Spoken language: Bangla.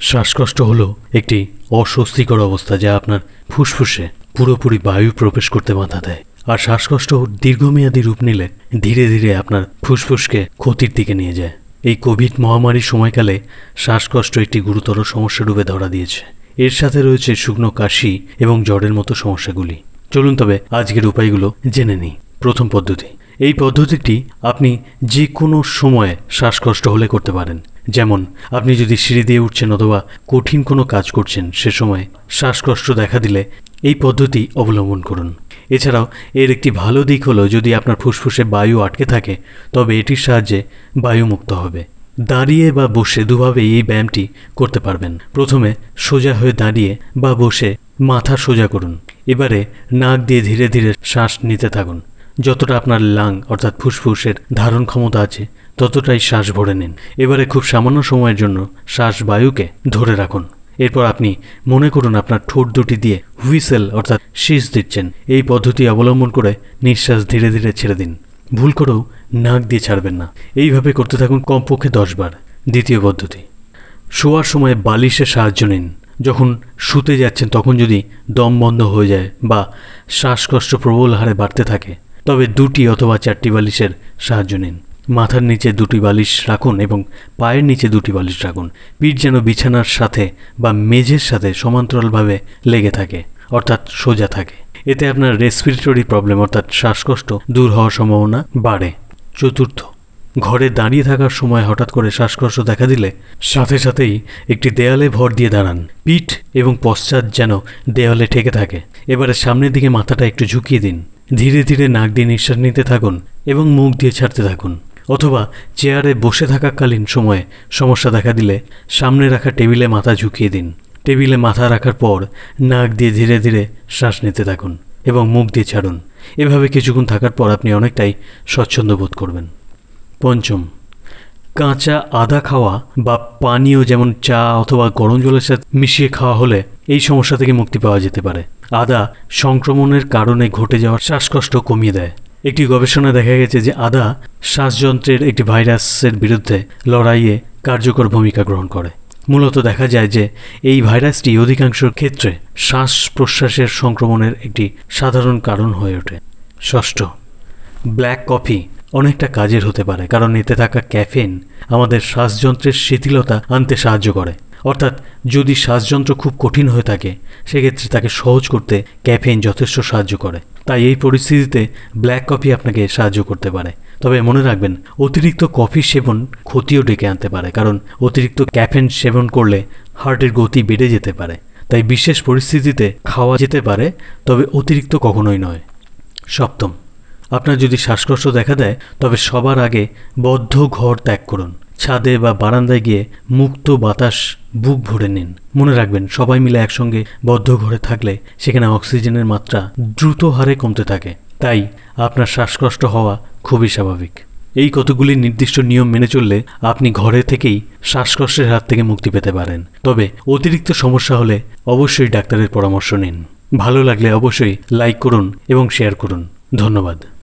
শ্বাসকষ্ট হলো একটি অস্বস্তিকর অবস্থা যা আপনার ফুসফুসে পুরোপুরি বায়ু প্রবেশ করতে বাধা দেয়। আর শ্বাসকষ্ট দীর্ঘমেয়াদী রূপ নিলে ধীরে ধীরে আপনার ফুসফুসকে ক্ষতির দিকে নিয়ে যায়। এই কোভিড মহামারীর সময়কালে শ্বাসকষ্ট একটি গুরুতর সমস্যা রূপে ধরা দিয়েছে। এর সাথে রয়েছে শুকনো কাশি এবং জ্বরের মতো সমস্যাগুলি। চলুন তবে আজকের উপায়গুলো জেনে নিই। প্রথম পদ্ধতি এই পদ্ধতিটি আপনি যে কোনো সময়ে শ্বাসকষ্ট হলে করতে পারেন। যেমন, আপনি যদি সিঁড়ি দিয়ে উঠছেন অথবা কঠিন কোনো কাজ করছেন সে সময় শ্বাসকষ্ট দেখা দিলে এই পদ্ধতি অবলম্বন করুন। এছাড়াও, এর একটি ভালো দিক হলো যদি আপনার ফুসফুসে বায়ু আটকে থাকে, তবে এটির সাহায্যে বায়ু মুক্ত হবে। দাঁড়িয়ে বা বসে দুভাবে এই ব্যায়ামটি করতে পারবেন। প্রথমে সোজা হয়ে দাঁড়িয়ে বা বসে মাথা সোজা করুন। এবারে নাক দিয়ে ধীরে ধীরে শ্বাস নিতে থাকুন। যতটা আপনার লাং, অর্থাৎ ফুসফুসের ধারণ ক্ষমতা আছে, ততটাই শ্বাস ভরে নিন। এবারে খুব সামান্য সময়ের জন্য শ্বাস বায়ুকে ধরে রাখুন। এরপর আপনি মনে করুন আপনার ঠোঁট দুটি দিয়ে হুইসেল, অর্থাৎ শীষ দিচ্ছেন। এই পদ্ধতি অবলম্বন করে নিঃশ্বাস ধীরে ধীরে ছেড়ে দিন। ভুল করেও নাক দিয়ে ছাড়বেন না। এইভাবে করতে থাকুন কমপক্ষে দশ বার। দ্বিতীয় পদ্ধতি, শোয়ার সময় বালিশের সাহায্য নিন। যখন শুতে যাচ্ছেন, তখন যদি দম বন্ধ হয়ে যায় বা শ্বাসকষ্ট প্রবল হারে বাড়তে থাকে তবে দুটি অথবা চারটি বালিশের সাহায্য নিন। মাথার নিচে দুটি বালিশ রাখুন এবং পায়ের নিচে দুটি বালিশ রাখুন। পিঠ যেন বিছানার সাথে বা মেঝের সাথে সমান্তরালভাবে লেগে থাকে, অর্থাৎ সোজা থাকে। এতে আপনার রেসপিরেটরি প্রবলেম অর্থাৎ শ্বাসকষ্ট, দূর হওয়ার সম্ভাবনা বাড়ে। চতুর্থ, ঘরে দাঁড়িয়ে থাকার সময় হঠাৎ করে শ্বাসকষ্ট দেখা দিলে সাথে সাথেই একটি দেয়ালে ভর দিয়ে দাঁড়ান। পিঠ এবং পশ্চাৎ যেন দেয়ালে ঠেকে থাকে। এবারে সামনের দিকে মাথাটা একটু ঝুঁকিয়ে দিন। ধীরে ধীরে নাক দিয়ে নিঃশ্বাস নিতে থাকুন এবং মুখ দিয়ে ছাড়তে থাকুন। অথবা চেয়ারে বসে থাকাকালীন সময়ে সমস্যা দেখা দিলে সামনে রাখা টেবিলে মাথা ঝুঁকিয়ে দিন। টেবিলে মাথা রাখার পর নাক দিয়ে ধীরে ধীরে শ্বাস নিতে থাকুন এবং মুখ দিয়ে ছাড়ুন। এভাবে কিছুক্ষণ থাকার পর আপনি অনেকটাই স্বচ্ছন্দ বোধ করবেন। পঞ্চম, কাঁচা আদা খাওয়া বা পানীয় যেমন চা অথবা গরম জলের সাথে মিশিয়ে খাওয়া হলে এই সমস্যা থেকে মুক্তি পাওয়া যেতে পারে। আদা সংক্রমণের কারণে ঘটে যাওয়া শ্বাসকষ্ট কমিয়ে দেয়। একটি গবেষণায় দেখা গেছে যে আদা শ্বাসযন্ত্রের একটি ভাইরাসের বিরুদ্ধে লড়াইয়ে কার্যকর ভূমিকা গ্রহণ করে। মূলত দেখা যায় যে এই ভাইরাসটি অধিকাংশ ক্ষেত্রে শ্বাস প্রশ্বাসের সংক্রমণের একটি সাধারণ কারণ হয়ে ওঠে। ষষ্ঠ, ব্ল্যাক কফি অনেকটা কাজের হতে পারে, কারণ এতে থাকা ক্যাফেন আমাদের শ্বাসযন্ত্রের শিথিলতা আনতে সাহায্য করে। অর্থাৎ যদি শ্বাসযন্ত্র খুব কঠিন হয়ে থাকে, সেক্ষেত্রে তাকে সহজ করতে ক্যাফেইন যথেষ্ট সাহায্য করে। তাই এই পরিস্থিতিতে ব্ল্যাক কফি আপনাকে সাহায্য করতে পারে। তবে মনে রাখবেন, অতিরিক্ত কফি সেবন ক্ষতিও ডেকে আনতে পারে, কারণ অতিরিক্ত ক্যাফেন সেবন করলে হার্টের গতি বেড়ে যেতে পারে। তাই বিশেষ পরিস্থিতিতে খাওয়া যেতে পারে, তবে অতিরিক্ত কখনোই নয়। সপ্তম, আপনার যদি শ্বাসকষ্ট দেখা দেয়, তবে সবার আগে বদ্ধ ঘর ত্যাগ করুন। ছাদে বা বারান্দায় গিয়ে মুক্ত বাতাস বুক ভরে নিন। মনে রাখবেন, সবাই মিলে একসঙ্গে বদ্ধ ঘরে থাকলে সেখানে অক্সিজেনের মাত্রা দ্রুত হারে কমতে থাকে। তাই আপনার শ্বাসকষ্ট হওয়া খুবই স্বাভাবিক। এই কতগুলি নির্দিষ্ট নিয়ম মেনে চললে আপনি ঘরে থেকেই শ্বাসকষ্টের হাত থেকে মুক্তি পেতে পারেন। তবে অতিরিক্ত সমস্যা হলে অবশ্যই ডাক্তারের পরামর্শ নিন। ভালো লাগলে অবশ্যই লাইক করুন এবং শেয়ার করুন। ধন্যবাদ।